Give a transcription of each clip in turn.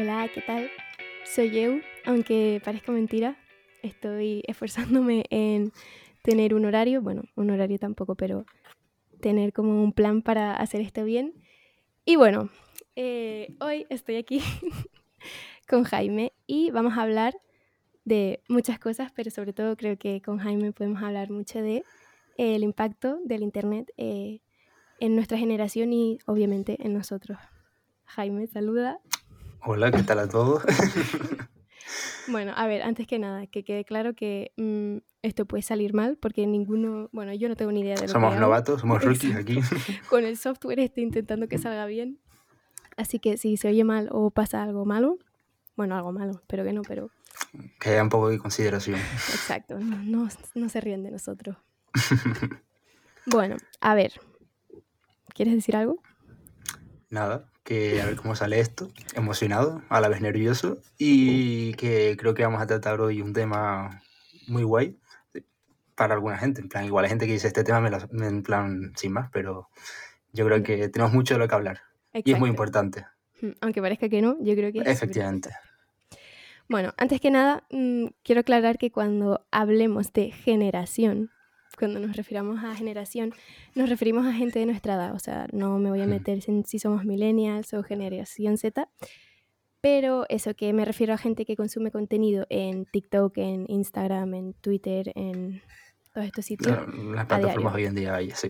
Hola, ¿qué tal? Soy Eu, aunque parezca mentira, estoy esforzándome en tener un horario, bueno, un horario tampoco, pero tener como un plan para hacer esto bien. Y bueno, eh, hoy estoy aquí con Jaime y vamos a hablar de muchas cosas, pero sobre todo creo que con Jaime podemos hablar mucho de eh, el impacto del Internet eh, en nuestra generación y obviamente en nosotros. Jaime, saluda. Hola, ¿qué tal a todos? Bueno, a ver, antes que nada, que quede claro que mm, esto puede salir mal porque ninguno, bueno, yo no tengo ni idea de lo Somos que novatos, somos rookies aquí. Con el software estoy intentando que salga bien. Así que si se oye mal o pasa algo malo, bueno, algo malo, espero que no, pero Que haya un poco de consideración. exacto, no, no, no se ríen de nosotros. Bueno, a ver, ¿quieres decir algo? Nada, que a ver cómo sale esto. Emocionado, a la vez nervioso. Y que creo que vamos a tratar hoy un tema muy guay para alguna gente. En plan, igual hay gente que dice este tema me lo- en plan sin más, pero yo creo que tenemos mucho de lo que hablar. Y es muy Exacto. importante. Mm, Aunque parezca que no, yo creo que es Efectivamente. Bueno, antes que nada, mm, quiero aclarar que cuando hablemos de generación, cuando nos refiramos a generación, nos referimos a gente de nuestra edad. O sea, no me voy a meter en si somos millennials o generación Z, pero eso que me refiero a gente que consume contenido en TikTok, en Instagram, en Twitter, en todos estos sitios. La- Las plataformas hoy en día hay, sí.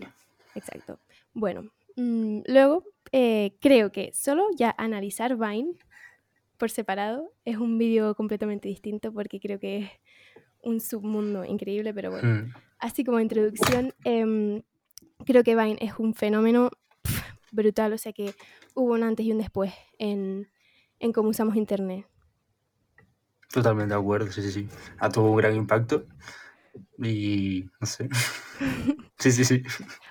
Exacto. Bueno, mm, luego eh, creo que solo ya analizar Vine por separado es un vídeo completamente distinto porque creo que es un submundo increíble, pero bueno. Mm. Así como introducción, em, creo que Vine es un fenómeno brutal, o sea que hubo un antes y un después en, en cómo usamos Internet. Totalmente de acuerdo, sí, sí, sí. Ha tuvo un gran impacto. Y no sé. Sí, sí, sí.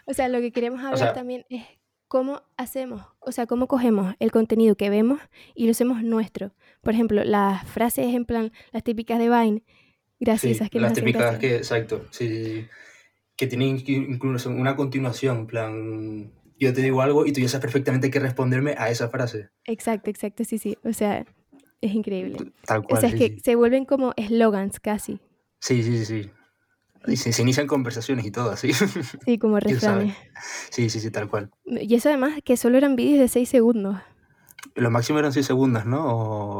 O sea, lo que queremos hablar sea- también es cómo hacemos, o sea, cómo cogemos el contenido que vemos y lo hacemos nuestro. Por ejemplo, las frases en plan, las típicas de Vine, graciosas Sí, que las típicas que, exacto, sí, sí, sí. Que tienen inc- incluso una continuación, en plan, yo te digo algo y tú ya sabes perfectamente qué responderme a esa frase. Exacto, exacto, sí, sí. O sea, es increíble. Tal O cual, sea, es sí, que sí. se vuelven como eslogans casi. Sí, sí, sí, sí. Y se, se inician conversaciones y todo así. Sí, como refranes. Sí, sí, sí, tal cual. Y eso además que solo eran vídeos de 6 segundos. Lo máximo eran 6 segundos, ¿no?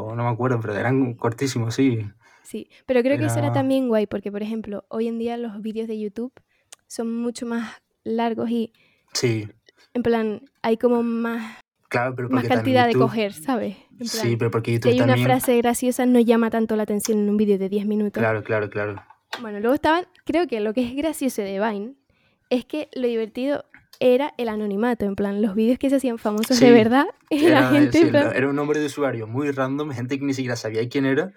O no me acuerdo, pero eran cortísimos, sí. Sí, pero creo que eso era Era- también guay porque, por ejemplo, hoy en día los vídeos de YouTube son mucho más largos y, Sí, en plan, hay como más, claro, pero más cantidad de YouTube- coger, ¿sabes? En Sí, plan, pero porque si YouTube hay una también... frase graciosa no llama tanto la atención en un vídeo de 10 minutos. Claro, claro, claro. Bueno, luego estaban, creo que lo que es gracioso de Vine es que lo divertido era el anonimato, en plan, los vídeos que se hacían famosos de Sí, verdad, era, Era, gente, sí, plan, era un nombre de usuario muy random, gente que ni siquiera sabía quién era.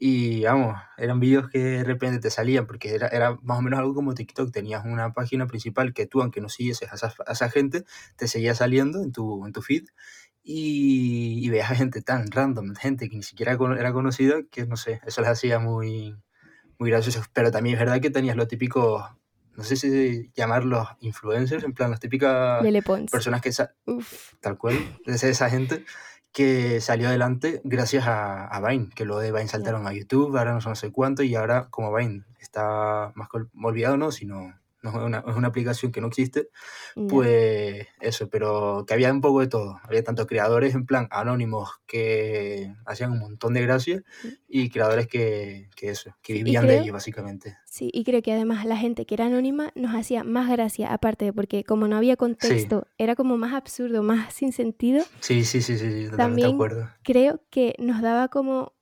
Y vamos, eran vídeos que de repente te salían, porque era, era más o menos algo como TikTok. Tenías una página principal que tú, aunque no siguieses a esa, a esa gente, te seguía saliendo en tu, en tu feed. Y, y veías a gente tan random, gente que ni siquiera era conocida, que no sé, eso les hacía muy, muy graciosos. Pero también es verdad que tenías los típicos, no sé si llamarlos influencers, en plan, las típicas personas que, Uf, tal cual, es esa gente que salió adelante gracias a, a Vine, que luego de Vine saltaron a YouTube, ahora no sé, cuánto, y ahora como Vine está más olvidado, ¿no? Sino no es una, es una aplicación que no existe, pues eso, pero que había un poco de todo. Había tanto creadores en plan anónimos que hacían un montón de gracias y creadores que, que eso, que Sí, vivían de creo- ello básicamente. Sí, y creo que además la gente que era anónima nos hacía más gracia, aparte de porque como no había contexto, era como más absurdo, más sin sentido, Sí, sí, sí, sí, sí, totalmente También- de acuerdo. creo que nos daba como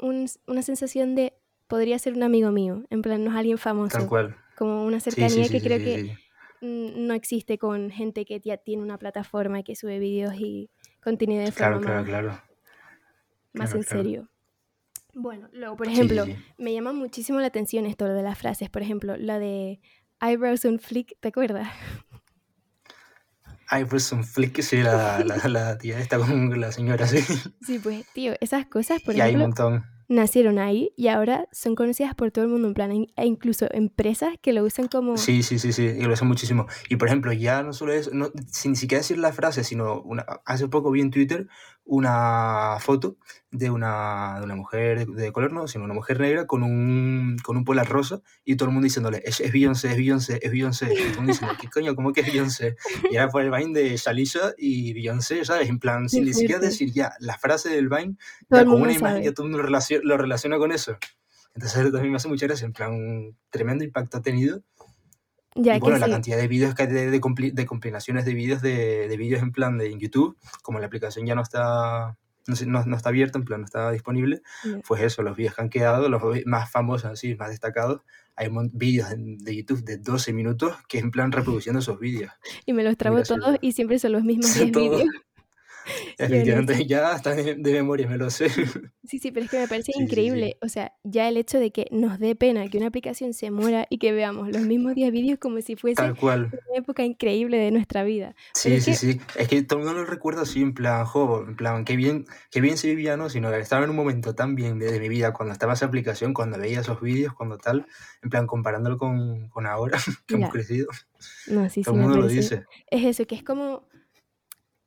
un- una sensación de podría ser un amigo mío, en plan no es alguien famoso, Tal cual. Como una sí, cercanía sí, que creo que no existe con gente que ya tiene una plataforma y que sube vídeos y contenido de forma Claro, claro, más, claro. más claro, en claro. serio. Bueno, luego, por ejemplo, me llama muchísimo la atención esto lo de las frases. Por ejemplo, la de eyebrows on flick, ¿te acuerdas? Pues un flick, sí, la, la, la tía esta con la señora, sí. Sí, pues, tío, esas cosas, por y hay un montón. Nacieron ahí y ahora son conocidas por todo el mundo, en plan, hay incluso empresas que lo usan como... Sí, sí, sí, sí, y lo usan muchísimo. Y por ejemplo, ya no solo es, no, sin ni siquiera decir la frase, sino una, hace poco vi en Twitter una foto de una, de una mujer de color, no, sino una mujer negra con un, con un polar rosa y todo el mundo diciéndole, es, es Beyoncé, es Beyoncé, es Beyoncé. Y todo el mundo diciendo, ¿qué coño? ¿Cómo que es Beyoncé? Y era por el Vine de Shalisa y Beyoncé, ¿sabes? En plan, sin ni siquiera decir ya la frase del Vine, ya como una imagen, ya todo el mundo lo relaciona, lo relaciona con eso. Entonces también me hace mucha gracia, en plan, un tremendo impacto ha tenido Ya y que bueno, la sí. cantidad de vídeos que de, de, compli- de compilaciones de vídeos de, de vídeos en plan de en YouTube, como la aplicación ya no está, no, sé, no, no está abierta, en plan no está disponible, Ya. pues eso, los vídeos que han quedado, los más famosos, así, más destacados, hay vídeos de YouTube de 12 minutos que es en plan reproduciendo esos vídeos. Y me los Muy trabo todos y siempre son los mismos 10 Todo, vídeos. Efectivamente, ya hasta de, de memoria me lo sé. Sí, sí, pero es que me parece Sí, sí, sí. increíble. O sea, ya el hecho de que nos dé pena que una aplicación se muera y que veamos los mismos 10 vídeos como si fuese Tal cual. una época increíble de nuestra vida. Pero Sí, es sí, que, sí. Es que todo el mundo lo recuerda así, en plan, jo, en plan, qué bien, qué bien se vivía, ¿no? Sino que estaba en un momento tan bien de, de mi vida, cuando estaba esa aplicación, cuando veía esos vídeos, cuando tal, en plan, comparándolo con, con ahora, que hemos crecido, no, sí, todo sí, el mundo lo dice. Es eso, que es como,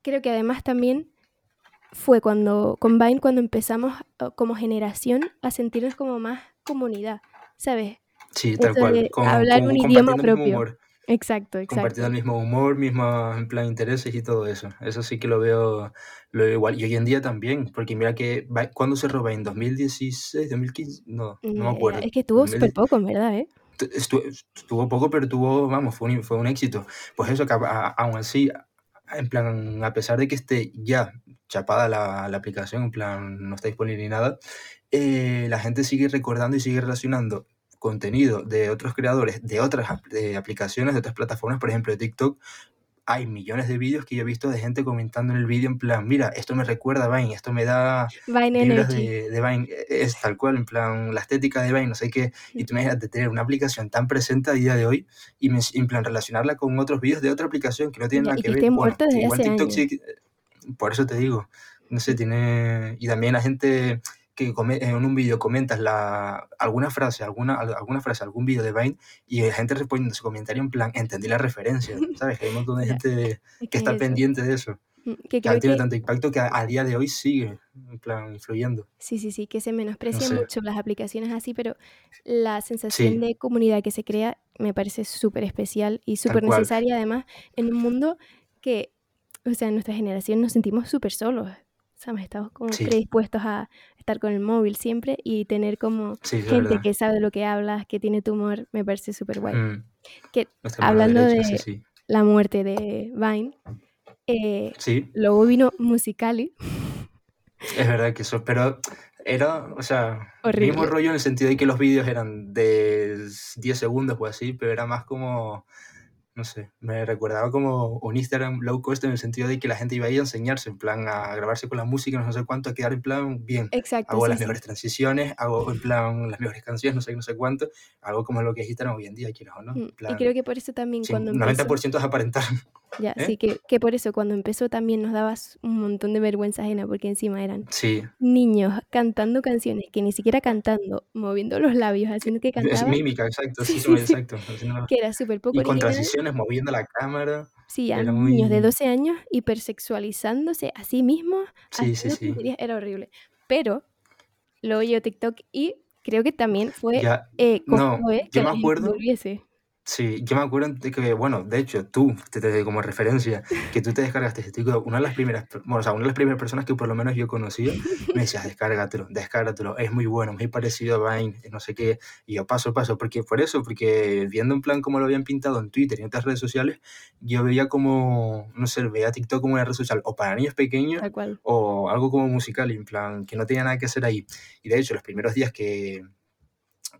creo que además también fue cuando, con Vine, cuando empezamos uh, como generación a sentirnos como más comunidad, ¿sabes? Sí, tal Eso cual, con, hablar con- un idioma propio. humor, Exacto, compartiendo el exacto. mismo humor, mismos, en plan, intereses y todo eso. Eso sí que lo veo, lo veo igual. Y hoy en día también, porque mira que, ¿cuándo cerró ¿En 2016, 2015? No, no me acuerdo. Es que estuvo súper 2010 poco, en verdad, ¿eh? tu- estu- estuvo poco, pero tuvo, vamos, fue un, fue un éxito. Pues eso, que aún así, en plan, a pesar de que esté ya chapada la, la aplicación, en plan, no está disponible ni nada, eh, la gente sigue recordando y sigue relacionando contenido de otros creadores, de otras de aplicaciones, de otras plataformas, por ejemplo, de TikTok. Hay millones de vídeos que yo he visto de gente comentando en el vídeo en plan, mira, esto me recuerda a Vine, esto me da Vine vibras de, de Vine, e- es tal cual, en plan, la estética de Vine, no sé qué, y tú imagínate tener una aplicación tan presente a día de hoy y en plan relacionarla con otros vídeos de otra aplicación que no tienen Ya, nada y que que ver. Bueno, igual TikTok sí, que- por eso te digo, no sé, tiene, y también la gente que en un vídeo comentas la, alguna frase, alguna, al- alguna frase, algún vídeo de Vine y la gente responde su comentario en plan, entendí la referencia, ¿sabes? Que hay un montón de gente que que es está pendiente de eso, Mm, Que que que tanto impacto que a, a día de hoy sigue, en plan, influyendo. sí, sí, sí, que se No menosprecian sé, mucho las aplicaciones así, pero la sensación sí, de comunidad que se crea me parece súper especial y súper necesaria además en un mundo que, o sea, en nuestra generación nos sentimos súper solos. ¿Sabes? Estamos como Sí, predispuestos a estar con el móvil siempre y tener como sí, gente verdad. que sabe de lo que hablas, que tiene tu humor, me parece súper guay. Mm, Que hablando derecha, sí, de sí. la muerte de Vine, eh, luego vino Musicali, es verdad que eso, pero era, o sea, mismo horrible. rollo en el sentido de que los vídeos eran de 10 segundos o así, pero era más como, no sé, me recordaba como un Instagram low cost en el sentido de que la gente iba ahí a enseñarse, en plan, a grabarse con la música, no sé cuánto, a quedar en plan, bien, Exacto, hago sí, las sí. mejores transiciones, hago en plan las mejores canciones, no sé, no sé cuánto, algo como lo que es Instagram hoy en día, quieras o no, Mm, en Y plan, creo que por eso también cuando empezó, 90% es aparentar, ya, ¿eh? sí, que, que por eso cuando empezó también nos daba s- un montón de vergüenza ajena, porque encima eran Sí, niños cantando canciones que ni siquiera cantando, moviendo los labios, haciendo que es cantaban. mímica, exacto, Sí, sí, sí, sí. exacto, haciendo- Que era súper poco y con transiciones, moviendo la cámara, Sí, eran niños de muy... 12 años hipersexualizándose a sí mismos, Sí, sí, sí. era horrible. Pero luego llegó TikTok y creo que también fue Ya, eh, no, que yo me acuerdo, volviese. Sí, yo me acuerdo de que, bueno, de hecho, tú, te, te- como referencia, que tú te descargaste este TikTok, una de las primeras, bueno, o sea, una de las primeras personas que por lo menos yo conocía, me decía, descárgatelo, descárgatelo, es muy bueno, muy parecido a Vine, no sé qué, y yo paso, paso, porque por eso, porque viendo en plan cómo lo habían pintado en Twitter y en otras redes sociales, yo veía como, no sé, veía TikTok como una red social o para niños pequeños o algo como musical, en plan, que no tenía nada que hacer ahí. Y de hecho, los primeros días que,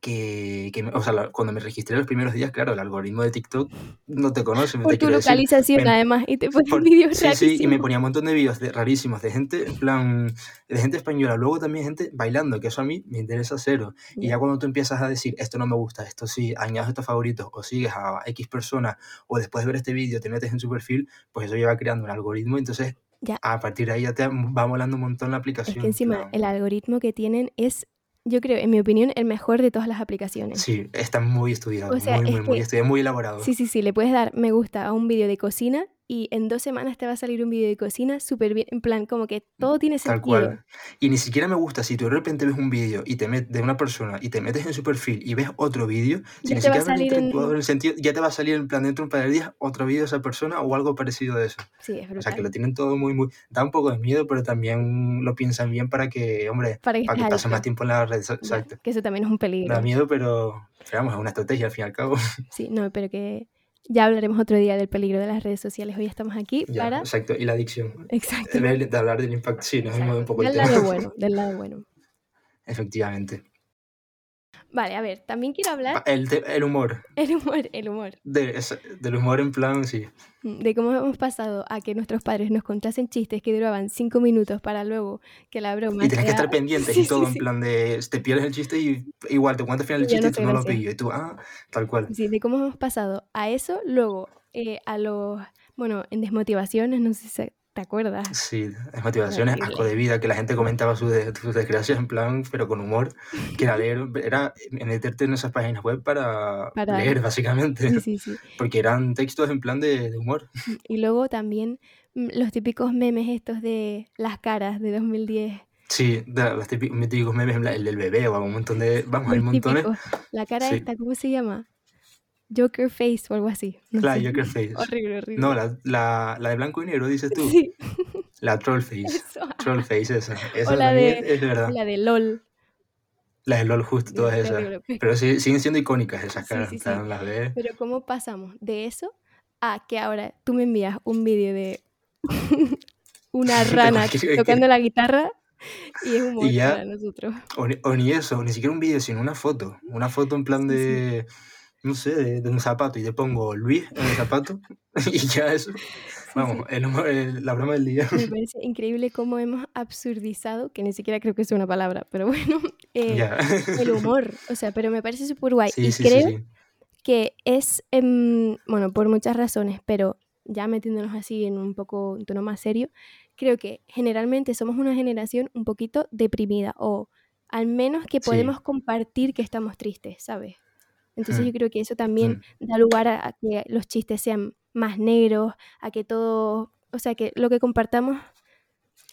que, que o sea, la- cuando me registré los primeros días, claro, el algoritmo de TikTok no te conoce, Por te tu localización Me, además y te ponen vídeos sí, sí, y me ponía un montón de vídeos de- rarísimos de gente, en plan, de gente española, luego también gente bailando, que eso a mí me interesa cero. Y Ya. cuando tú empiezas a decir, esto no me gusta, esto sí, añades estos favoritos, o sigues a X persona, o después de ver este vídeo te metes en su perfil, pues eso lleva creando un algoritmo, entonces Ya. a partir de ahí ya te va molando un montón la Es aplicación. que en encima plan, el algoritmo que tienen es, yo creo, en mi opinión, el mejor de todas las aplicaciones. Sí, está muy estudiado, O sea, muy, es muy, muy estudiado, muy elaborado. sí, sí, sí, le puedes dar me gusta a un vídeo de cocina y en dos semanas te va a salir un vídeo de cocina súper bien, en plan, como que todo tiene sentido. Tal cual. Y ni siquiera me gusta si tú de repente ves un vídeo y te de una persona y te metes en su perfil y ves otro vídeo, si ni siquiera has salir en- interactuado en el sentido, ya te va a salir en plan dentro de un par de días otro vídeo de esa persona o algo parecido de eso. Sí, es O sea, brutal. que lo tienen todo muy, muy... Da un poco de miedo, pero también lo piensan bien para que, hombre, Para que para que pases más tiempo en la red. Exacto. que eso también es un peligro. Da miedo, pero, pero vamos, es una estrategia al fin y al cabo. Sí, no, pero que ya hablaremos otro día del peligro de las redes sociales. Hoy estamos aquí Ya, para... exacto. Y la adicción. Exacto. En vez de hablar del impacto, sí, nos vemos un poco el Del tema. lado bueno, del lado bueno. Efectivamente. Vale, a ver, también quiero hablar El, el humor. el humor, el humor. De, esa- del humor en plan, sí. Mm, De cómo hemos pasado a que nuestros padres nos contasen chistes que duraban cinco minutos para luego que la broma Y tienes que estar pendientes Sí, y todo, sí, en sí. plan de. Te pierdes el chiste y igual te cuentas al final el chiste no y tú no lo pillo. Y tú, ah, tal cual. Sí, de cómo hemos pasado a eso, luego eh, a los, bueno, en desmotivaciones, no sé si te acuerdas. Sí, es motivaciones, asco de vida, que la gente comentaba sus, de- sus desgracias en plan, pero con humor, que era leer, era meterte en esas páginas web para, Para- leer, básicamente, Sí, sí, sí. porque eran textos en plan de, de humor. Y luego también mm, los típicos memes estos de las caras de 2010. Sí, de los típicos, memes, el del bebé o un montón de, vamos, hay montones. La cara esta, ¿cómo se llama? Joker Face o algo así. No La sé. Joker Face. Horrible, horrible. No, la, la, la de blanco y negro, dices tú. Sí, La Troll Face. eso. Troll Face, esa. Esa O la de- es de verdad. La de LOL. La de LOL, justo, todas Dios, esas. Pero sí- siguen siendo icónicas esas Sí, caras. sí, sí. las ves. Pero ¿cómo pasamos de eso a que ahora tú me envías un vídeo de una rana tocando la guitarra y es humor Y ya- para nosotros? O ni, o ni eso, ni siquiera un vídeo, sino una foto. Una foto en plan Sí, sí. No sé, de, de un zapato y te pongo Luis en el zapato y ya eso. Vamos, el humor- el- la broma del día. Me parece increíble cómo hemos absurdizado, que ni siquiera creo que sea una palabra, pero bueno, eh, ya. el humor. O sea, pero me parece súper guay. Sí, y sí, sí, creo sí. que es, em, bueno, por muchas razones, pero ya metiéndonos así en un poco un tono más serio, creo que generalmente somos una generación un poquito deprimida o al menos que Sí. podemos compartir que estamos tristes, ¿sabes? Entonces Mm, yo creo que eso también da lugar a, a que los chistes sean más negros, a que todo, o sea, que lo que compartamos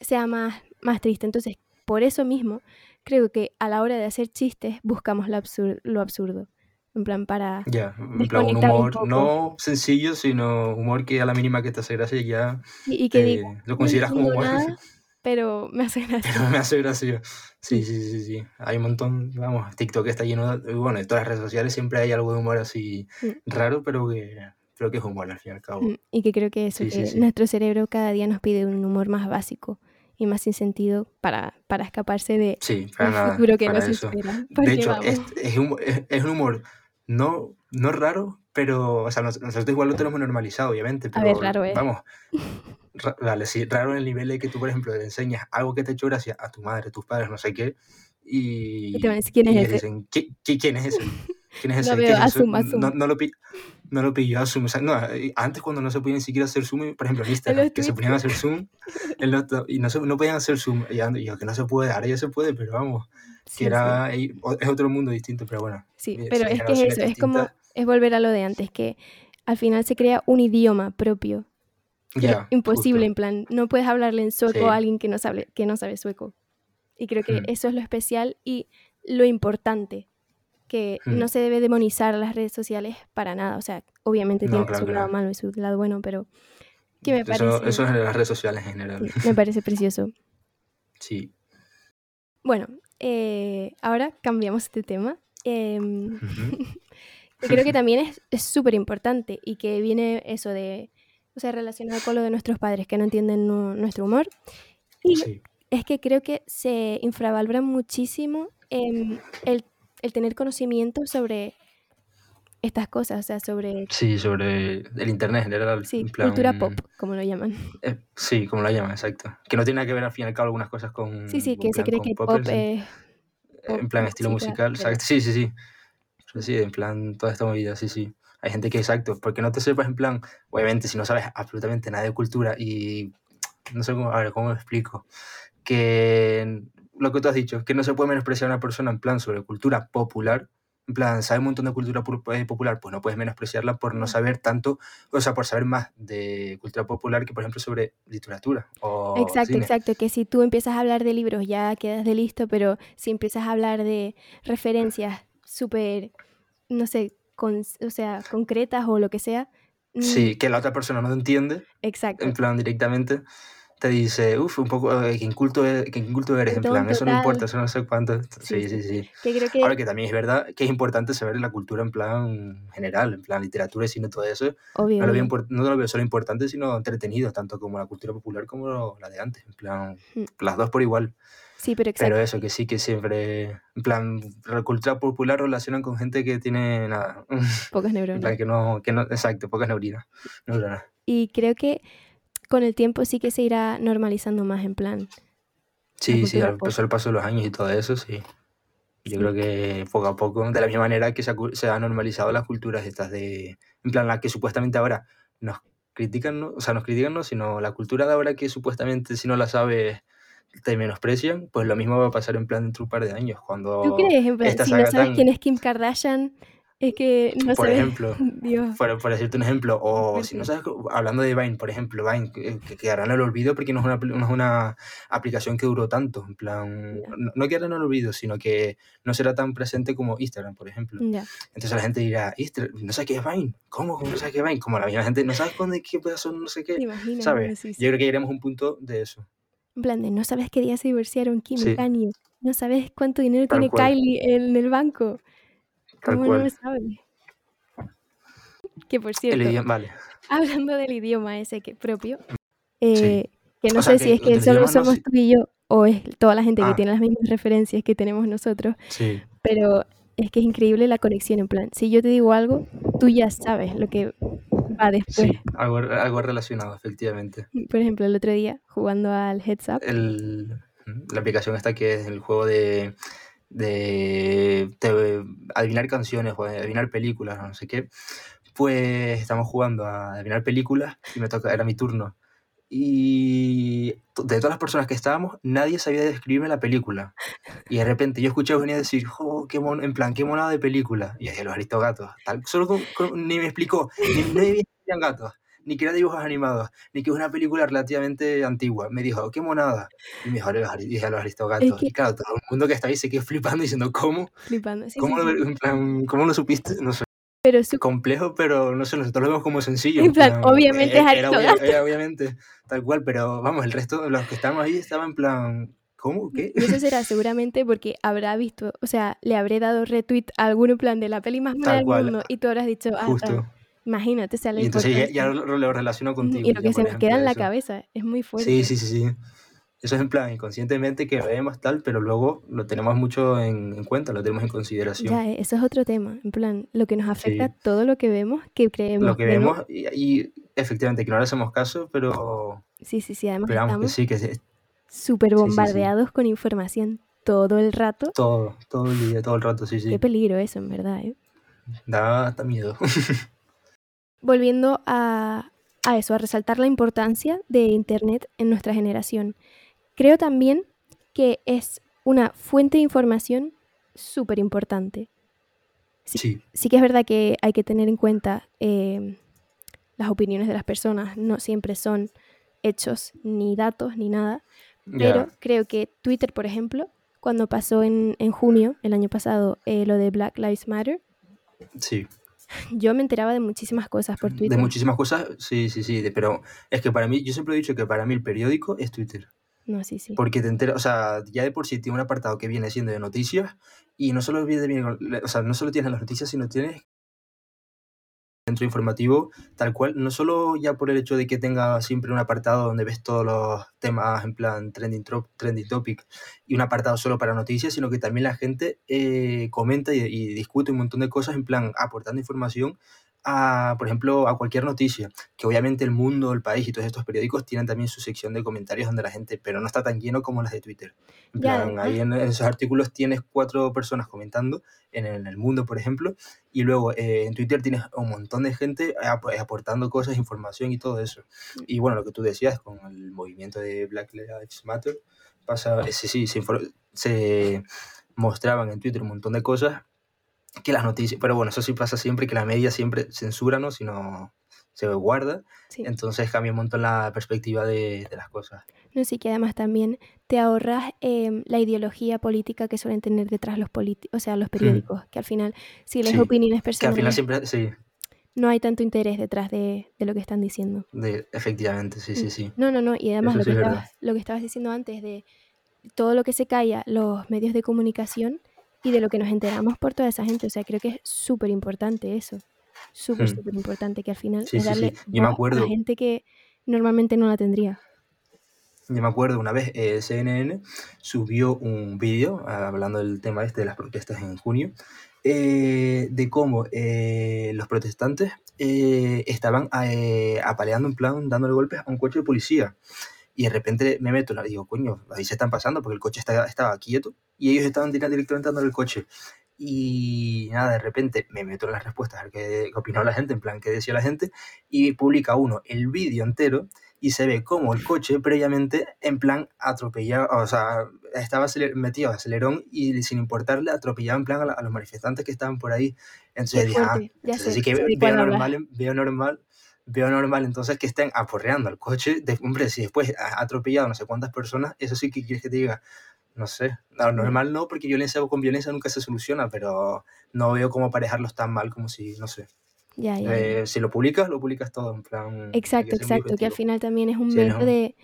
sea más, más triste. Entonces, por eso mismo, creo que a la hora de hacer chistes buscamos lo, absur- lo absurdo. En plan, para... Ya, en plan un humor no sencillo, sino humor que a la mínima que te hace gracia ya Y, y que lo "No consideras como entiendo humor. nada, pero me hace gracia. Pero me hace gracia. Sí, sí, sí, sí. Hay un montón, vamos, TikTok está lleno de, bueno, en todas las redes sociales siempre hay algo de humor así Mm. raro, pero que creo que es humor al fin y al cabo. Mm, Y que creo que eso, Sí, sí, que sí. nuestro cerebro cada día nos pide un humor más básico y más sin sentido para, para escaparse de Sí, para nada, futuro que para nos eso. espera. De hecho, es, es, un, es, es un humor no, no raro, pero, o sea, nos- nosotros igual lo tenemos normalizado, obviamente, A pero ver, raro es. vamos, vale, sí, raro en el nivel de que tú, por ejemplo, le enseñas algo que te ha hecho gracia a tu madre, a tus padres, no sé qué, y, Y te van a decir, ¿quién es ese? dicen, ¿Qui- qui- ¿quién es ese? ¿Quién es Lo ese? ¿Qué veo, No, no lo, pi- no lo pillo. O sea, no, antes cuando no se podía ni siquiera hacer zoom, por ejemplo en Instagram, que se ponían a hacer zoom, los y no, se, no podían hacer zoom, y yo que no se puede, ahora ya se puede, pero vamos, que sí, sí. era, o- es otro mundo distinto, pero bueno. Sí, eh, pero es que es eso, es como, distintas. es volver a lo de antes, que al final se crea un idioma propio. Ya, imposible, justo. en plan, no puedes hablarle en sueco Sí. a alguien que no sabe, que no sabe sueco. Y creo que Hmm. eso es lo especial y lo importante, que Hmm. no se debe demonizar las redes sociales para nada. O sea, obviamente No, tiene claro su que lado malo y su lado bueno, pero que me Eso, parece, eso es en las redes sociales en general. me parece precioso. Sí. Bueno, eh, ahora cambiamos este tema. Em, creo que también es- es súper importante y que viene eso de, o sea, relacionado con lo de nuestros padres que no entienden nu- nuestro humor. Y Sí. es que creo que se infravalora muchísimo em, el, el tener conocimiento sobre estas cosas, o sea, sobre, Sí, sobre el internet en general. sí, en plan, cultura pop, como lo llaman. eh, sí, como la llaman, exacto. Que no tiene nada que ver al fin y al cabo algunas cosas con. Sí, sí, en que se plan, cree con que pop, pop en- es... en pop, plan estilo musical, pero- sí, sí. Sí, sí, en plan toda esta movida, sí, sí. Hay gente que, exacto, porque no te sepas en plan, obviamente, si no sabes absolutamente nada de cultura y no sé cómo, a ver, cómo lo explico, que lo que tú has dicho, que no se puede menospreciar a una persona en plan sobre cultura popular, en plan, sabe un montón de cultura eh, popular, pues no puedes menospreciarla por no saber tanto, o sea, por saber más de cultura popular que, por ejemplo, sobre literatura o Exacto, cine. exacto, que si tú empiezas a hablar de libros ya quedas de listo, pero si empiezas a hablar de referencias súper, no sé, con, o sea, concretas o lo que sea. Mm, sí, que la otra persona no entiende. Exacto. En plan, directamente te dice, uff, un poco, eh, ¿qué inculto, eres, qué inculto eres? En plan, eso no importa, eso no sé cuánto. Sí, sí, sí. Que creo que... Ahora que también es verdad que es importante saber la cultura en plan general, en plan literatura y cine, todo eso. Obvio, no, lo veo, no lo veo solo importante, sino entretenido, tanto como la cultura popular como la de antes. En plan, las dos por igual. Sí, pero exacto. Pero eso, que sí, que siempre, en plan, la cultura popular relacionan con gente que tiene nada. Pocas neuronas. En plan, que no, que no, exacto, pocas neuronas. Y creo que con el tiempo sí que se irá normalizando más en plan. Sí, sí, al paso, el paso de los años y todo eso, sí. Yo creo que poco a poco, de la misma manera que se ha, se ha, normalizado las culturas estas de, en plan, la que supuestamente ahora nos critican, ¿no? o sea, nos critican, no, sino la cultura de ahora que supuestamente si no la sabes te menosprecian, pues lo mismo va a pasar en plan dentro de un par de años, cuando... ¿Tú crees? En plan, si no sabes quién es Kim Kardashian, es que no por sabes... ejemplo, por, por, decirte un ejemplo, o si no sabes, hablando de Vine, por ejemplo, Vine, que, que quedará en el olvido porque no es, una, no es una aplicación que duró tanto, en plan, no, no quedará en el olvido, sino que no será tan presente como Instagram, por ejemplo. Ya. Entonces la gente dirá, Instagram, no sé qué es Vine, ¿cómo? ¿Cómo no sabes qué es Vine? Como la misma gente, no sabes dónde, qué pedazo, no sé qué, Imagina, ¿sabes? sí, sí. Yo creo que iremos a un punto de eso. En plan de, no sabes qué día se divorciaron Kim Sí. y Kanye. No sabes cuánto dinero Tal tiene cual. Kylie en el banco. Tal ¿Cómo cual. no lo sabes? Que por El cierto, idioma, vale. hablando del idioma ese que propio, eh, que no O sea, sé si que es que solo no somos tú y yo o es toda la gente que Ah. tiene las mismas referencias que tenemos nosotros, Sí, pero es que es increíble la conexión en plan, si yo te digo algo, tú ya sabes lo que va después. sí, algo, algo relacionado, efectivamente. Por ejemplo, el otro día jugando al Heads Up, el, la aplicación esta que es el juego de, de, de adivinar canciones o adivinar películas, no sé qué, pues estamos jugando a adivinar películas y me toca, era mi turno. Y de todas las personas que estábamos, nadie sabía describirme la película. Y de repente yo escuché a Eugenia decir, oh, qué mon en plan, qué monada de película. Y decía, los aristogatos. Tal, solo con- con- ni me explicó, ni, no eran gatos, ni que eran dibujos animados, ni que es una película relativamente antigua. Me dijo, qué monada. Y me dijo, los, dije, los aristogatos. que- Y claro, todo el mundo que estaba ahí se quedó flipando diciendo, ¿cómo? flipando. Sí, ¿Cómo, sí, lo, sí. en plan, ¿Cómo lo supiste? No sé Pero su- complejo, pero no sé, nosotros lo vemos como sencillo. En plan, obviamente es era obvia- Aristogato. era obviamente, tal cual, pero vamos, el resto de los que estábamos ahí estaban en plan, ¿cómo? ¿Qué? Y eso será seguramente porque habrá visto, o sea, le habré dado retweet a algún en plan de la peli más mala del mundo y tú habrás dicho, ah, Justo. tal. imagínate, sale Y entonces ya, ya lo, relaciono contigo. Y lo que se nos queda en la eso. cabeza es muy fuerte. Sí, sí, sí, sí. Eso es en plan inconscientemente que vemos tal, pero luego lo tenemos mucho en, en cuenta, lo tenemos en consideración. Ya, eh, eso es otro tema. En plan, lo que nos afecta, Sí. todo lo que vemos, que creemos. Lo que vemos, y, y efectivamente que no le hacemos caso, pero, Sí, sí, sí. Además, pero vamos, que estamos sí, que sí, súper sí. bombardeados con información todo el rato. todo, todo el día, todo el rato, sí, sí. Qué peligro eso, en verdad. ¿eh? Da hasta miedo. Volviendo a, a eso, a resaltar la importancia de Internet en nuestra generación. Creo también que es una fuente de información súper importante. Sí, Sí, sí que es verdad que hay que tener en cuenta eh, las opiniones de las personas, no siempre son hechos, ni datos, ni nada, pero ya. creo que Twitter, por ejemplo, cuando pasó en, en junio, el año pasado, eh, lo de Black Lives Matter, Sí, yo me enteraba de muchísimas cosas por de Twitter. muchísimas cosas, sí, sí, sí, de- pero es que para mí, yo siempre he dicho que para mí el periódico es Twitter, No, sí, sí. porque te enteras, o sea, ya de por sí tiene un apartado que viene siendo de noticias y no solo viene, o sea, no solo tienes las noticias, sino tienes centro informativo tal cual, no solo ya por el hecho de que tenga siempre un apartado donde ves todos los temas en plan trending, tro- trending topic y un apartado solo para noticias, sino que también la gente eh, comenta y, y discute un montón de cosas en plan aportando información a, por ejemplo, a cualquier noticia, que obviamente el mundo, el país y todos estos periódicos tienen también su sección de comentarios donde la gente, pero no está tan lleno como las de Twitter. En plan, ahí en, en esos artículos tienes cuatro personas comentando, en el, en el mundo, por ejemplo, y luego eh, en Twitter tienes un montón de gente ap- aportando cosas, información y todo eso. Y bueno, lo que tú decías con el movimiento de Black Lives Matter, pasa, eh, sí, sí, se, se mostraban en Twitter un montón de cosas que las noticias, pero bueno, eso sí pasa siempre, que la media siempre censura, ¿no? Si no se guarda, Sí. entonces cambia un montón la perspectiva de, de las cosas. No sé, que además también te ahorras em, la ideología política que suelen tener detrás los políticos, o sea, los periódicos, que al final, si Hmm. Sí, opiniones que al final personales, siempre, sí, no hay tanto interés detrás de, de lo que están diciendo. de, efectivamente, sí, sí, Mm. sí. No, no, no, y además lo sí que, es estabas, lo que estabas diciendo antes de todo lo que se calla los medios de comunicación y de lo que nos enteramos por toda esa gente, o sea, creo que es súper importante eso, súper, Hmm. súper importante, que al final Sí, es darle sí. Yo me voz a gente que normalmente no la tendría. yo me acuerdo una vez eh, CNN subió un vídeo ah, hablando del tema este de las protestas en junio, eh, de cómo eh, los protestantes eh, estaban apaleando en plan, dándole golpes a un coche de policía. Y de repente me meto y digo, coño, ahí se están pasando porque el coche está- estaba quieto y ellos estaban directamente dándole el coche. Y nada, de repente me meto en las respuestas a ver qué, opinó la gente, en plan, qué decía la gente, y publica uno el vídeo entero y se ve como el coche previamente, en plan, atropellado, o sea, estaba metido a acelerón y sin importarle, atropellaba en plan a, la- a los manifestantes que estaban por ahí. Entonces dije, ah, ya entonces sé, sí que veo cuál hablas. normal, veo normal, veo normal entonces que estén aporreando al coche. De, hombre, si después ha atropellado no sé cuántas personas, eso sí que quieres que te diga, no sé, no, normal no, porque violencia con violencia nunca se soluciona, pero no veo cómo aparejarlos tan mal como si, no sé. ya, ya. Eh, si lo publicas, lo publicas todo, en plan, Exacto, exacto, que al final también es un Sí, medio no, de,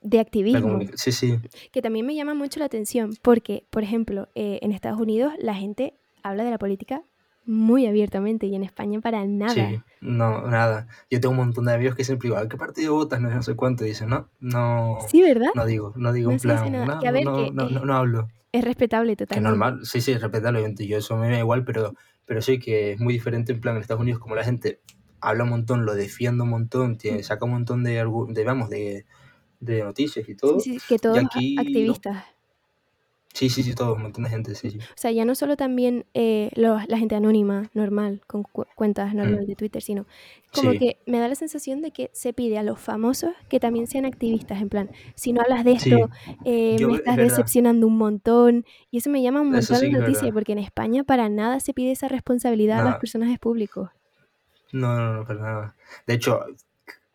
de activismo, sí, sí, que también me llama mucho la atención, porque, por ejemplo, eh, en Estados Unidos la gente habla de la política muy abiertamente y en España para nada. sí, no, nada. Yo tengo un montón de amigos que siempre digo, ¿a qué partido votas? No, sé- no sé cuánto, dicen, no, no, Sí, ¿verdad? no digo, no digo No en plan, nada. no, Que a ver, no, que es, hablo. es respetable Que totalmente. normal, sí, sí, respetable, obviamente, yo eso me da igual, pero, pero sí que es muy diferente en plan en Estados Unidos, como la gente habla un montón, lo defiende un montón, Mm. tiene, saca un montón de, de, vamos, de, de noticias y todo, sí, que todos aquí activistas. Sí, sí, sí, todo, un montón de gente, sí, sí. O sea, ya no solo también eh, la gente anónima, normal, con cu- cuentas Mm, normales de Twitter, sino como Sí, que me da la sensación de que se pide a los famosos que también sean activistas, en plan, si no hablas de sí, esto, eh, yo, me es estás decepcionando un montón, y eso me llama un montón sí es noticia, porque en España para nada se pide esa responsabilidad a los personajes públicos. no, no, no, para nada. De hecho,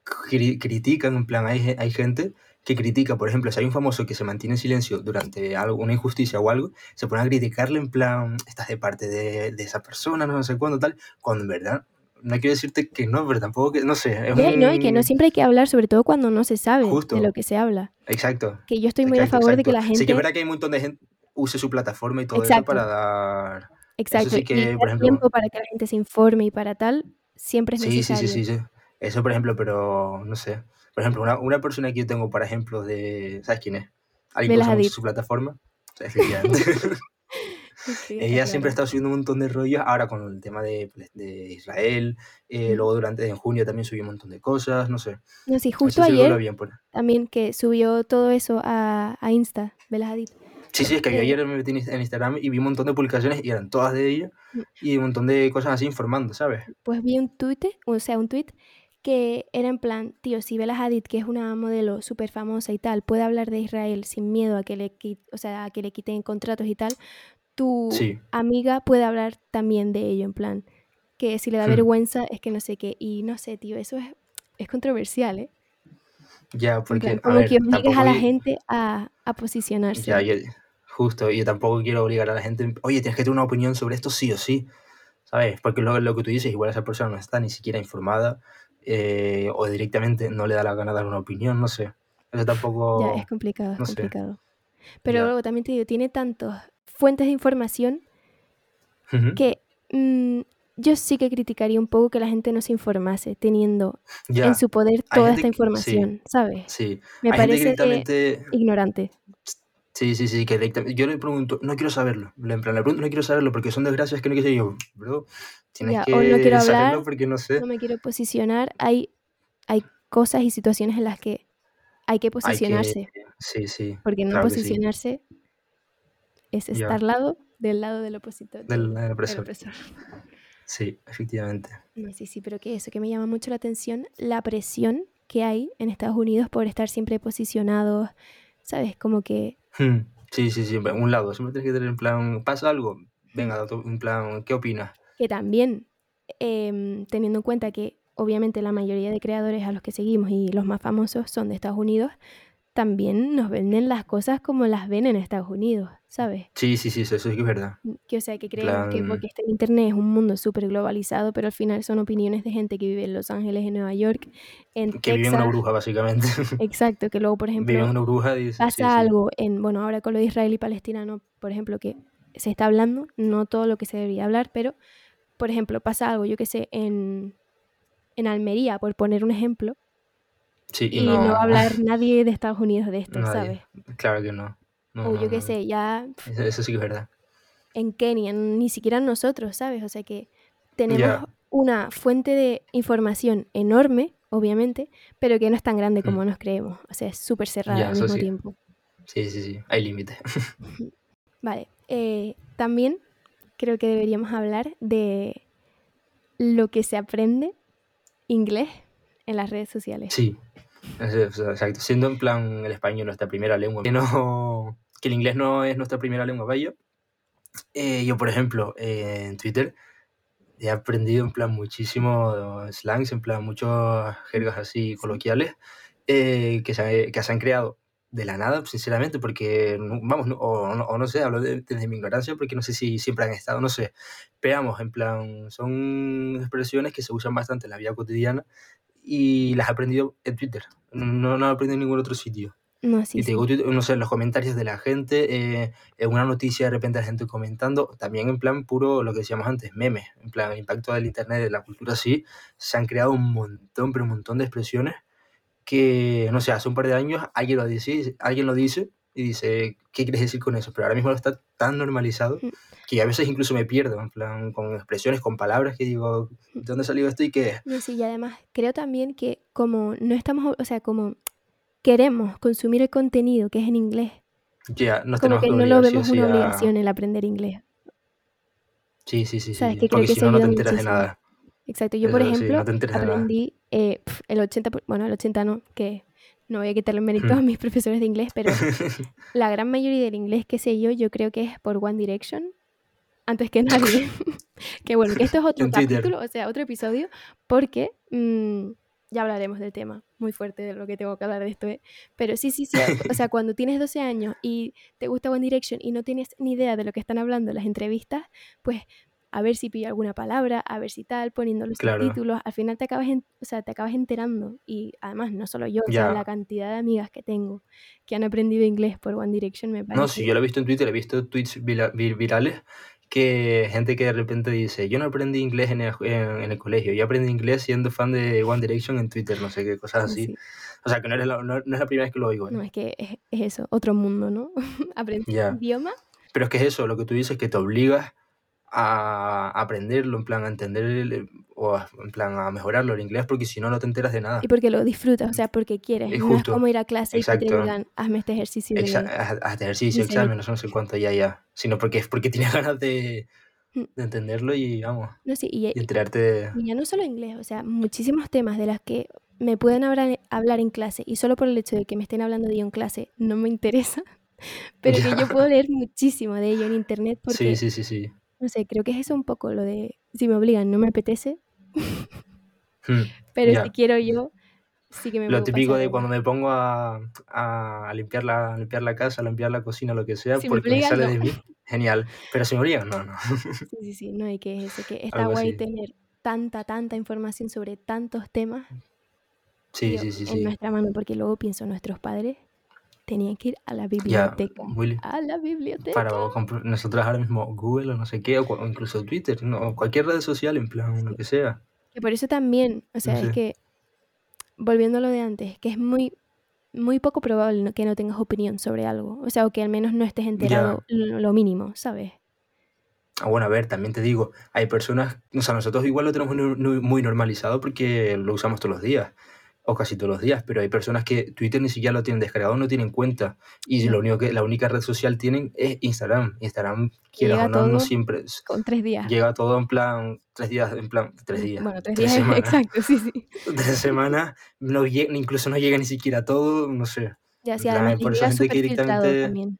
cri- critican, en plan, hay, hay gente que critica, por ejemplo, si hay un famoso que se mantiene en silencio durante algo, una injusticia o algo, se pone a criticarle en plan, estás de parte de, de esa persona, no sé cuándo, tal, cuando en verdad, no quiero decirte que no, pero tampoco que, no sé, es no, y que no siempre hay que hablar, sobre todo cuando no se sabe de lo Justo, que se habla. exacto, Que yo estoy muy a exacto, favor de que la Sí que es gente... verdad que hay un montón de gente use su plataforma y todo eso para dar... Exacto. sí Y que, dar por ejemplo, tiempo para que la gente se informe y para tal, siempre es Sí, sí, sí, necesario. sí, sí. Eso, por ejemplo, pero no sé. Por ejemplo, una, una persona que yo tengo, por ejemplo, de. ¿Sabes quién es? Alguien que usa su plataforma. Efectivamente. Sí, está Ella siempre ha claro. estado subiendo un montón de rollos. Ahora con el tema de, de Israel. eh, luego durante en junio también subió un montón de cosas. No sé. No, sí, justo Eso sí lo ayer bien. Por... también que subió todo eso a, a Insta, Bella Hadid. Sí, sí, es que yo Eh, ayer me metí en Inst- en Instagram y vi un montón de publicaciones y eran todas de ella. mm, Y un montón de cosas así informando, ¿sabes? pues vi un tuit, o sea, un tweet que era en plan, tío, si Bella Hadid, que es una modelo súper famosa y tal, puede hablar de Israel sin miedo a que le, o sea, a que le quiten contratos y tal, tu Sí. amiga puede hablar también de ello, en plan, que si le da Hmm. vergüenza es que no sé qué. Y no sé, tío, eso es, es controversial, ¿eh? Ya, porque, plan, a como ver, que obligues a la yo- gente a, a Ya, posicionarse. yo, justo, y yo tampoco quiero obligar a la gente, oye, tienes que tener una opinión sobre esto sí o sí, ¿sabes? Porque lo, lo que tú dices, igual esa persona no está ni siquiera informada eh, o directamente no le da la gana de dar una opinión, no sé. Eso Ya, es tampoco, complicado, es sé, complicado. Pero luego también te digo, tiene tantas fuentes de información que mm, yo sí que criticaría un poco que la gente no se informase teniendo en Ya, su poder toda esta que- sí, información, ¿sabes? sí, Me hay gente que parece ignorante. Sí, sí, sí, que directamente, yo le pregunto, no quiero saberlo, Le- en plan, le pregunto, no quiero saberlo porque son desgracias que no quiero yo, bro, tienes Ya, o no quiero que hablar, saberlo porque no sé, no me quiero posicionar. Hay, hay cosas y situaciones en las que hay que hay que, posicionarse, sí, sí, porque no claro que sí, posicionarse es ya, estar lado del lado del opositor, del, del, del del opresor, opresor. sí, efectivamente. No, sí, sí, pero que eso, que me llama mucho la atención, la presión que hay en Estados Unidos por estar siempre posicionados, ¿sabes? Como que, Hmm, Sí, sí, siempre, un lado, siempre tienes que tener en plan, pasa algo, Venga, en plan, ¿qué opinas? Que también, em, teniendo en cuenta que obviamente la mayoría de creadores a los que seguimos y los más famosos son de Estados Unidos, también nos venden las cosas como las ven en Estados Unidos, ¿sabes? Sí, sí, sí, eso sí que es verdad. Mm, que o sea, que creemos que porque este internet es un mundo súper globalizado, pero al final son opiniones de gente que vive en Los Ángeles, en Nueva York, en que vive en una bruja, básicamente. Exacto, que luego, por ejemplo, vive en una bruja y pasa algo en, bueno, ahora con lo de Israel y Palestina, ¿no? por ejemplo, que se está hablando, no todo lo que se debería hablar, pero, por ejemplo, pasa algo, yo que sé, en, en Almería, por poner un ejemplo, y, no... va a hablar nadie de Estados Unidos de esto, ¿sabes? Claro que no. o yo qué sé, ya... Eso, sí que es verdad. En Kenia, ni siquiera nosotros, ¿sabes? O sea que tenemos una fuente de información enorme, obviamente, pero que no es tan grande como mm. nos creemos. O sea, es súper cerrada al mismo tiempo. Sí, sí, sí, hay límites. vale. Eh, también creo que deberíamos hablar de lo que se aprende inglés en las redes sociales. Sí, exacto. Siendo en plan el español nuestra primera lengua, que, no, que el inglés no es nuestra primera lengua, vaya. Eh, yo, por ejemplo, eh, en Twitter he aprendido en plan muchísimo slangs, en plan muchas jergas así coloquiales eh, que, se, que se han creado de la nada, sinceramente, porque, vamos, o, no sé, hablo desde mi ignorancia, porque no sé si siempre han estado, no sé. Pero en plan, son expresiones que se usan bastante en la vida cotidiana y las he aprendido en Twitter. No, no he aprendido en ningún otro sitio. No, sí, y te digo, no sé, en los comentarios de la gente, eh, en una noticia de repente la gente comentando, también en plan puro, lo que decíamos antes, memes, en plan el impacto del internet, de la cultura así, se han creado un montón, pero un montón de expresiones que, no sé, hace un par de años alguien lo dice, alguien lo dice y dice, ¿qué quieres decir con eso? Pero ahora mismo está tan normalizado que a veces incluso me pierdo, en plan, con expresiones, con palabras que digo, ¿de dónde ha salido esto y qué es? No, sí, y además creo también que como no estamos, o sea, como queremos consumir el contenido que es en inglés, ya, no como que no lo vemos una obligación el aprender inglés. Sí, sí, sí, sí. porque si no, no te enteras de nada. Exacto, yo por ejemplo aprendí eh, el 80, bueno, el 80 no, que no voy a quitarle mérito a hmm. mis profesores de inglés, pero la gran mayoría del inglés que sé yo, yo creo que es por One Direction, antes que nadie. que bueno, que esto es otro capítulo, o sea, otro episodio, porque mm, ya hablaremos del tema, muy fuerte de lo que tengo que hablar de esto, ¿eh? pero sí, sí, sí, o sea, cuando tienes 12 años y te gusta One Direction y no tienes ni idea de lo que están hablando en las entrevistas, pues a ver si pillo alguna palabra, a ver si tal, poniendo los subtítulos, al final te acabas, o sea, te acabas enterando y además no solo yo, sino la cantidad de amigas que tengo que han aprendido inglés por One Direction me parece. No, sí, yo lo he visto en Twitter, he visto tweets virales que gente que de repente dice, yo no aprendí inglés en el, en, el colegio, yo aprendí inglés siendo fan de One Direction en Twitter, no sé qué cosas así. O sea, que no, eres la, no, es la primera vez que lo oigo. No, es que es, eso, otro mundo, ¿no? Aprender un idioma. Pero es que es eso, lo que tú dices, que te obligas a aprenderlo, en plan a entender o en plan a mejorarlo el inglés, porque si no, no te enteras de nada. Y porque lo disfrutas, o sea, porque quieres. no es como ir a clase y que te digan, hazme este ejercicio. De... Haz este ejercicio, examen, no sé cuánto, ya, ya. Sino porque es porque tienes ganas de, mm. de entenderlo y vamos. No, sí, y, enterarte. Y ya no solo inglés, o sea, muchísimos temas de los que me pueden hablar, hablar en clase y solo por el hecho de que me estén hablando de ello en clase no me interesa. Pero que yo puedo leer muchísimo de ello en internet porque sí, sí, sí, sí no sé, creo que es eso un poco lo de si me obligan, no me apetece. Hmm, pero si quiero yo, sí que me Lo típico de cuando me pongo a, a, limpiar, la, limpiar la casa, a limpiar la cocina, lo que sea, porque me, sale de mí, genial. Pero si me obligan, no, no. Sí, sí, sí, no, hay que eso, que está guay tener tanta, tanta información sobre tantos temas. Sí, sí, sí, en nuestra mano, porque luego pienso, nuestros padres tenían que ir a la biblioteca. a la biblioteca. Para nosotros ahora mismo Google o no sé qué, o, incluso Twitter, no, cualquier red social, en plan, lo que sea. Que por eso también, o sea, es que, volviendo a lo de antes, que es muy, muy poco probable que no tengas opinión sobre algo. O sea, o que al menos no estés enterado lo mínimo, ¿sabes? Ah, bueno, a ver, también te digo, hay personas, o sea, nosotros igual lo tenemos muy normalizado porque lo usamos todos los días o casi todos los días, pero hay personas que Twitter ni siquiera lo tienen descargado, no tienen cuenta. Y lo único que, la única red social tienen es Instagram. Instagram, quieras o no, siempre. Con tres días. Llega todo en plan, tres días, en plan, tres días. Bueno, tres, días, exacto, sí, sí. Tres semanas, no incluso no llega ni siquiera todo, no sé. Ya, sí, además, por eso gente que directamente. También.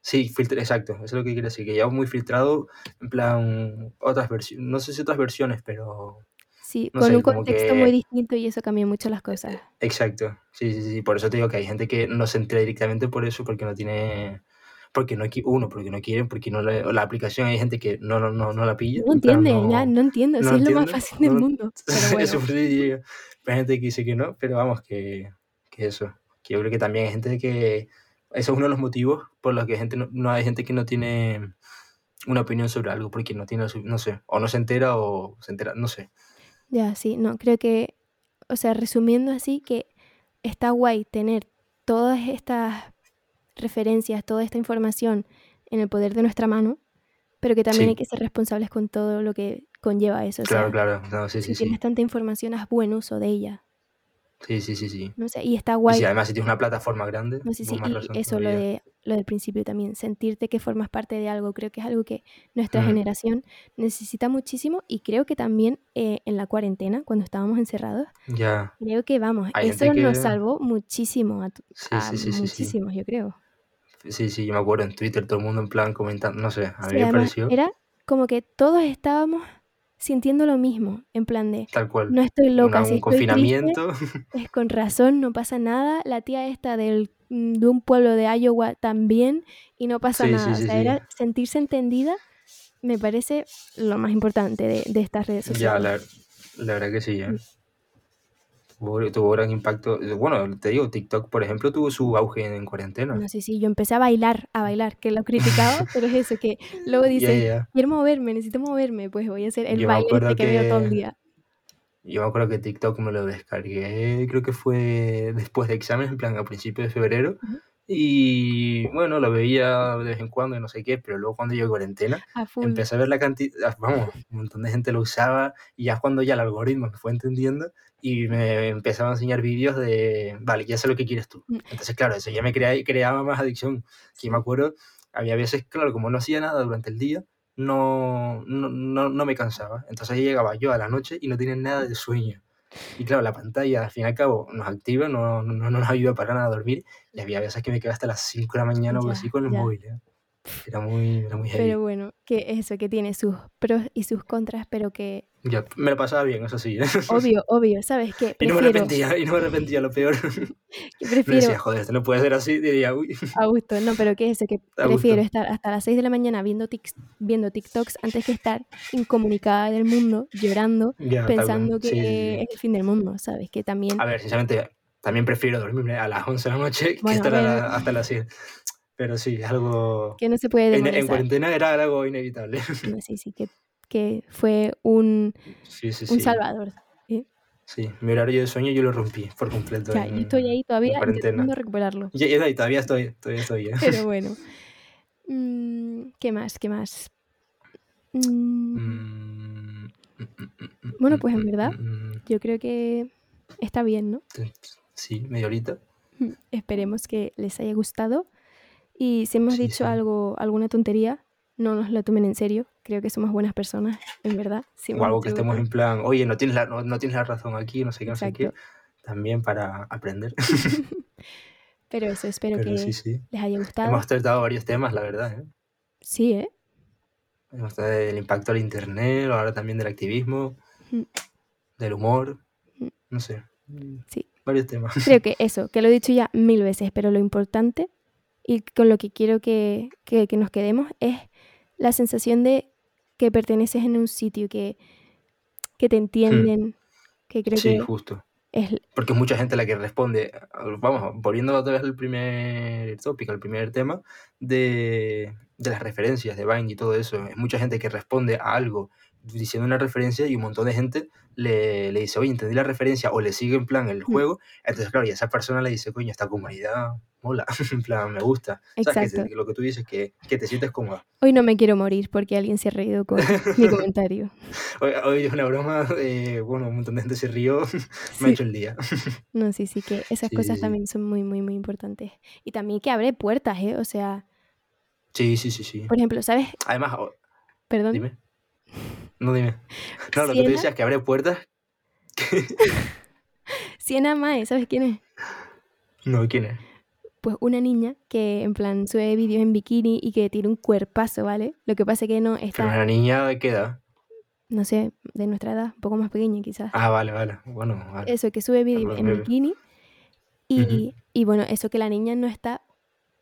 Sí, filtra, exacto, eso es lo que quiero decir, que ya muy filtrado, en plan, otras versiones, no sé si otras versiones, pero Sí, no con sé, un contexto muy que, distinto y eso cambia mucho las cosas. exacto, sí, sí, sí, por eso te digo que hay gente que no se entera directamente por eso, porque no tiene, porque no, uno, porque no quieren, porque no o la aplicación hay gente que no, no, no, no la pilla, No plan, entiende, ya, no, no entiendo, no si es lo más fácil del no mundo. Pero bueno, eso hay gente que dice que no, pero vamos, que, que eso, que yo creo que también hay gente que, eso es uno de los motivos por los que gente no, no hay gente que no tiene una opinión sobre algo, porque no tiene, no sé, o no se entera o se entera, no sé. Ya, sí, no, creo que, o sea, resumiendo así, que está guay tener todas estas referencias, toda esta información en el poder de nuestra mano, pero que también hay Sí, que ser responsables con todo lo que conlleva eso. O claro, sea, claro, no, sí, si sí, tienes sí, tanta información, haz buen uso de ella. sí, sí, sí, sí. No sé, y está Y si guay. además si tienes una plataforma grande, No sé si, y eso, lo, de, lo del principio también, sentirte que formas parte de algo, creo que es algo que nuestra Mm, generación necesita muchísimo y creo que también eh, en la cuarentena, cuando estábamos encerrados, creo que vamos, hay eso nos salvó muchísimo, a, tu- sí, a sí, sí, muchísimos, yo creo. sí, sí, yo me acuerdo en Twitter todo el mundo en plan comentando, no sé, a mí me pareció era como que todos estábamos sintiendo lo mismo, en plan de, tal cual, no estoy loca, si un estoy triste, confinamiento, es con razón, no pasa nada, la tía esta del, mm, de un pueblo de Iowa también, y no pasa sí, sí, nada, o sí, sea, sí, era sentirse entendida, me parece lo más importante de, de estas redes ya, sociales. la, la verdad que sí, ¿eh? Tuvo, tuvo gran impacto. Bueno, te digo, TikTok, por ejemplo, tuvo su auge en cuarentena. No sé si yo empecé a bailar, a bailar, que lo criticaba, pero es eso, que luego dices, ya. quiero moverme, necesito moverme, pues voy a hacer el Yo baile este que veo todo el que día. yo me acuerdo que TikTok me lo descargué, creo que fue después de exámenes, en plan a principios de febrero. Ujú. Y bueno, lo veía de vez en cuando y no sé qué, pero luego cuando llegó cuarentena, A empecé a ver la cantidad, vamos, un montón de gente lo usaba y ya cuando ya el algoritmo me fue entendiendo y me empezaba a enseñar vídeos de, vale, ya sé lo que quieres tú. Mm. Entonces, claro, eso ya me crea- creaba más adicción. Que me acuerdo, había veces, claro, como no hacía nada durante el día, no, no, no, no me cansaba. Entonces ahí llegaba yo a la noche y no tenía nada de sueño. Y claro, la pantalla al fin y al cabo nos activa, no, no, no nos ayuda para nada a dormir. Y había veces que me quedaba hasta las 5 de la mañana o así con el ya. móvil. ¿eh? Era muy, era muy heavy. Pero bueno, que eso, que tiene sus pros y sus contras, pero que Ya, me lo pasaba bien, eso sí. obvio, obvio, ¿sabes qué? Y no me Prefiero, arrepentía, y no me arrepentía, lo peor. No prefiero decía, joder, esto no puede ser así. Diría, uy, a gusto, no, pero que eso, que a prefiero estar hasta las 6 de la mañana viendo, tics- viendo TikToks antes que estar incomunicada del mundo, llorando, Ya, pensando que Sí, sí, sí. es el fin del mundo, ¿sabes? Que también, A ver, sinceramente, también prefiero dormirme a las 11 de la noche que bueno, estar a la- hasta las 6. Pero sí, es algo... que no se puede En, en cuarentena era algo inevitable. No, sí, sí, que, que fue un, Sí, sí, un sí. salvador. Sí, mi horario de sueño yo lo rompí por completo Ya, yo estoy ahí todavía intentando recuperarlo. Y, y- y todavía estoy, todavía estoy. ¿eh? Pero bueno. Mm, ¿Qué más? ¿Qué más? Mm, Mm, bueno, pues en verdad, yo creo que está bien, ¿no? Sí, media horita. Esperemos que les haya gustado. Y si hemos Sí, dicho sí. algo, alguna tontería, no nos lo tomen en serio. Creo que somos buenas personas, en verdad. Si O algo que estemos en plan, oye, no tienes la, no, no tienes la razón aquí, no sé qué, no sé qué. También para aprender. Pero eso, espero Pero que sí, sí. les haya gustado. Hemos tratado varios temas, la verdad. ¿eh? Sí, ¿eh? Hemos tratado del impacto del internet, ahora también del activismo, Mm, del humor, mm, no sé. Sí. Varios temas. Creo que eso, que lo he dicho ya mil veces, pero lo importante y con lo que quiero que, que- que nos quedemos es la sensación de que perteneces en un sitio, que, que te entienden, que creo Sí, que justo. es... Porque es mucha gente la que responde, vamos, volviendo otra vez al primer tópico, al primer tema, de, de las referencias de Vine y todo eso. Es mucha gente que responde a algo diciendo una referencia y un montón de gente le, le dice, oye, entendí la referencia o le sigue en plan el juego. Entonces, claro, y esa persona le dice, coño, esta comunidad mola, en plan, me gusta. ¿Sabes? Que Exacto. lo que tú dices, que, que te sientes cómoda. Hoy no me quiero morir porque alguien se ha reído con mi comentario. Hoy, hoy es una broma, eh, bueno, un montón de gente se rió, me ha Sí, hecho el día. no, sí, sí, que esas Sí, cosas sí, también son muy, muy, muy importantes. Y también que abre puertas, ¿eh? O sea, Sí, sí, sí, sí. por ejemplo, ¿sabes? Además, Perdón, dime. No, dime. No, lo que tú decías, que abre puertas. Siena Mae, ¿sabes quién es? No, ¿quién es? pues una niña que en plan sube vídeos en bikini y que tiene un cuerpazo, ¿vale? Lo que pasa es que no Pero está, una niña de qué edad. no sé, de nuestra edad, un poco más pequeña quizás. Ah, vale, vale. Bueno, vale. Eso, que sube vídeos en bikini y, y bueno, eso que la niña no está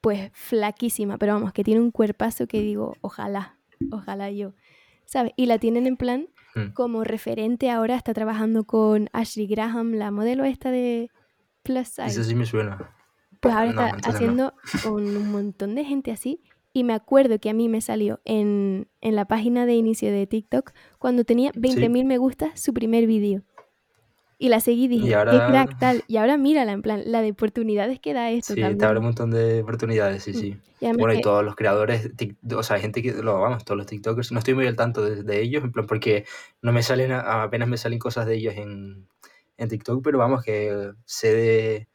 pues flaquísima, pero vamos, que tiene un cuerpazo que digo, ojalá, ojalá yo, ¿sabes? Y la tienen en plan Mm. como referente ahora, está trabajando con Ashley Graham, la modelo esta de Plus Size. Eso sí me suena. Pues ahora No, está entonces no. haciendo con un montón de gente así. Y me acuerdo que a mí me salió en, en la página de inicio de TikTok cuando tenía 20.000 me gustas su primer vídeo. Y la seguí y dije, Y qué ahora- crack tal. Y ahora mírala, en plan, la de oportunidades que da esto Sí, también. te abre un montón de oportunidades, sí, sí. Y además Bueno, y todos los creadores, o sea, hay gente que, lo, vamos, todos los TikTokers, no estoy muy al tanto de, de ellos, en plan, porque no me salen, apenas me salen cosas de ellos en, en TikTok, pero vamos, que sé de,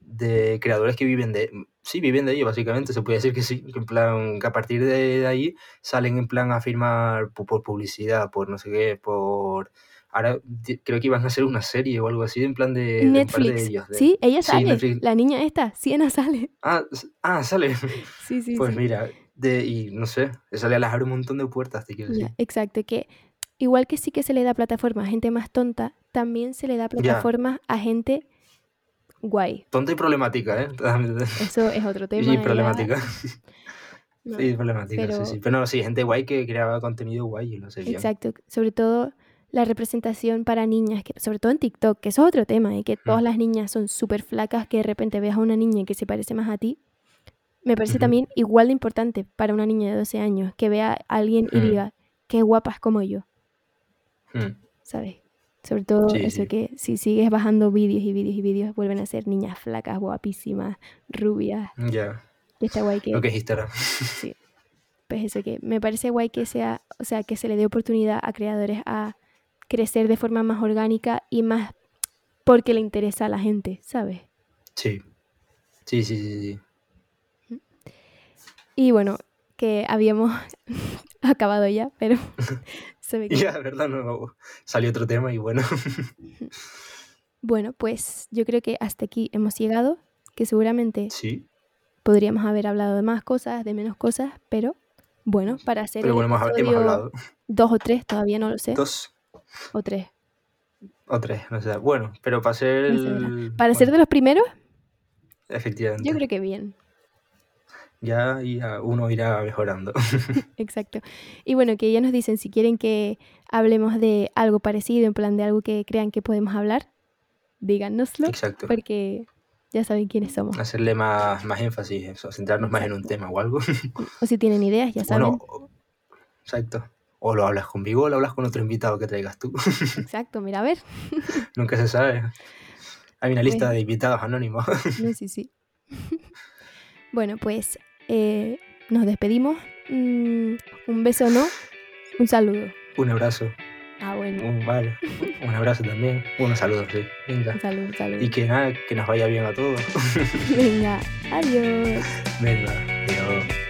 de creadores que viven de, sí, viven de ello, básicamente, se puede decir que sí, que en plan, que a partir de, de ahí salen en plan a firmar por, publicidad, por no sé qué, por... Ahora creo que iban a hacer una serie o algo así, en plan de, de un par de Netflix. ellos. de- Sí, ella sale. Netflix. La niña esta, Siena sale. Ah, ah, sale. Sí, sí, Pues sí. mira, de, y no sé, eso le abre un montón de puertas, te quiero Ya, decir. exacto, que igual que sí que se le da plataforma a gente más tonta, también se le da plataforma a gente guay. Tonta y problemática, ¿eh? Eso es otro tema. Y problemática. no. Sí, problemática, pero- sí, sí. Pero no, sí, gente guay que creaba contenido guay y lo sé. Exacto, sobre todo la representación para niñas, que, sobre todo en TikTok, que eso es otro tema, y que todas las niñas son súper flacas, que de repente veas a una niña que se parece más a ti, me parece también igual de importante para una niña de 12 años, que vea a alguien y Mm. diga, qué guapa es como yo, Mm, ¿sabes? Sobre todo Sí, eso sí. que si sigues bajando vídeos y vídeos y vídeos, vuelven a ser niñas flacas, guapísimas, rubias, Ya, y está guay que... lo que es Instagram. Sí. Pues eso que me parece guay que sea, o sea, que se le dé oportunidad a creadores a crecer de forma más orgánica y más porque le interesa a la gente, ¿sabes? Sí. Sí, sí, sí, sí. Y bueno, que habíamos acabado ya, pero se ve que... Ya, ¿verdad? No, salió otro tema y bueno. Bueno, pues yo creo que hasta aquí hemos llegado, que seguramente Sí. podríamos haber hablado de más cosas, de menos cosas, pero bueno, para hacer Pero bueno, hemos, hablado. dos o tres, todavía no lo sé, Dos o tres. o tres, no sé. Bueno, pero para ser el... Para ser de los primeros, Efectivamente. yo creo que bien. Ya, uno irá mejorando. Exacto. Y bueno, que ya nos dicen si quieren que hablemos de algo parecido, en plan de algo que crean que podemos hablar, díganoslo, Exacto. porque ya saben quiénes somos. Hacerle más, más énfasis, eso, centrarnos más en un tema o algo. O si tienen ideas, ya saben. Bueno, exacto. O lo hablas conmigo o lo hablas con otro invitado que traigas tú. Exacto, mira, a ver. Nunca se sabe. Hay una lista de invitados anónimos. No, sí, sí. bueno, pues eh, nos despedimos. Mm, un beso, ¿no? Un saludo. un abrazo. Ah, bueno. Un, vale. Un abrazo también. Unos saludos, sí. Venga. Un saludo, un saludo. Y que nada, que nos vaya bien a todos. Venga, adiós. Venga, adiós.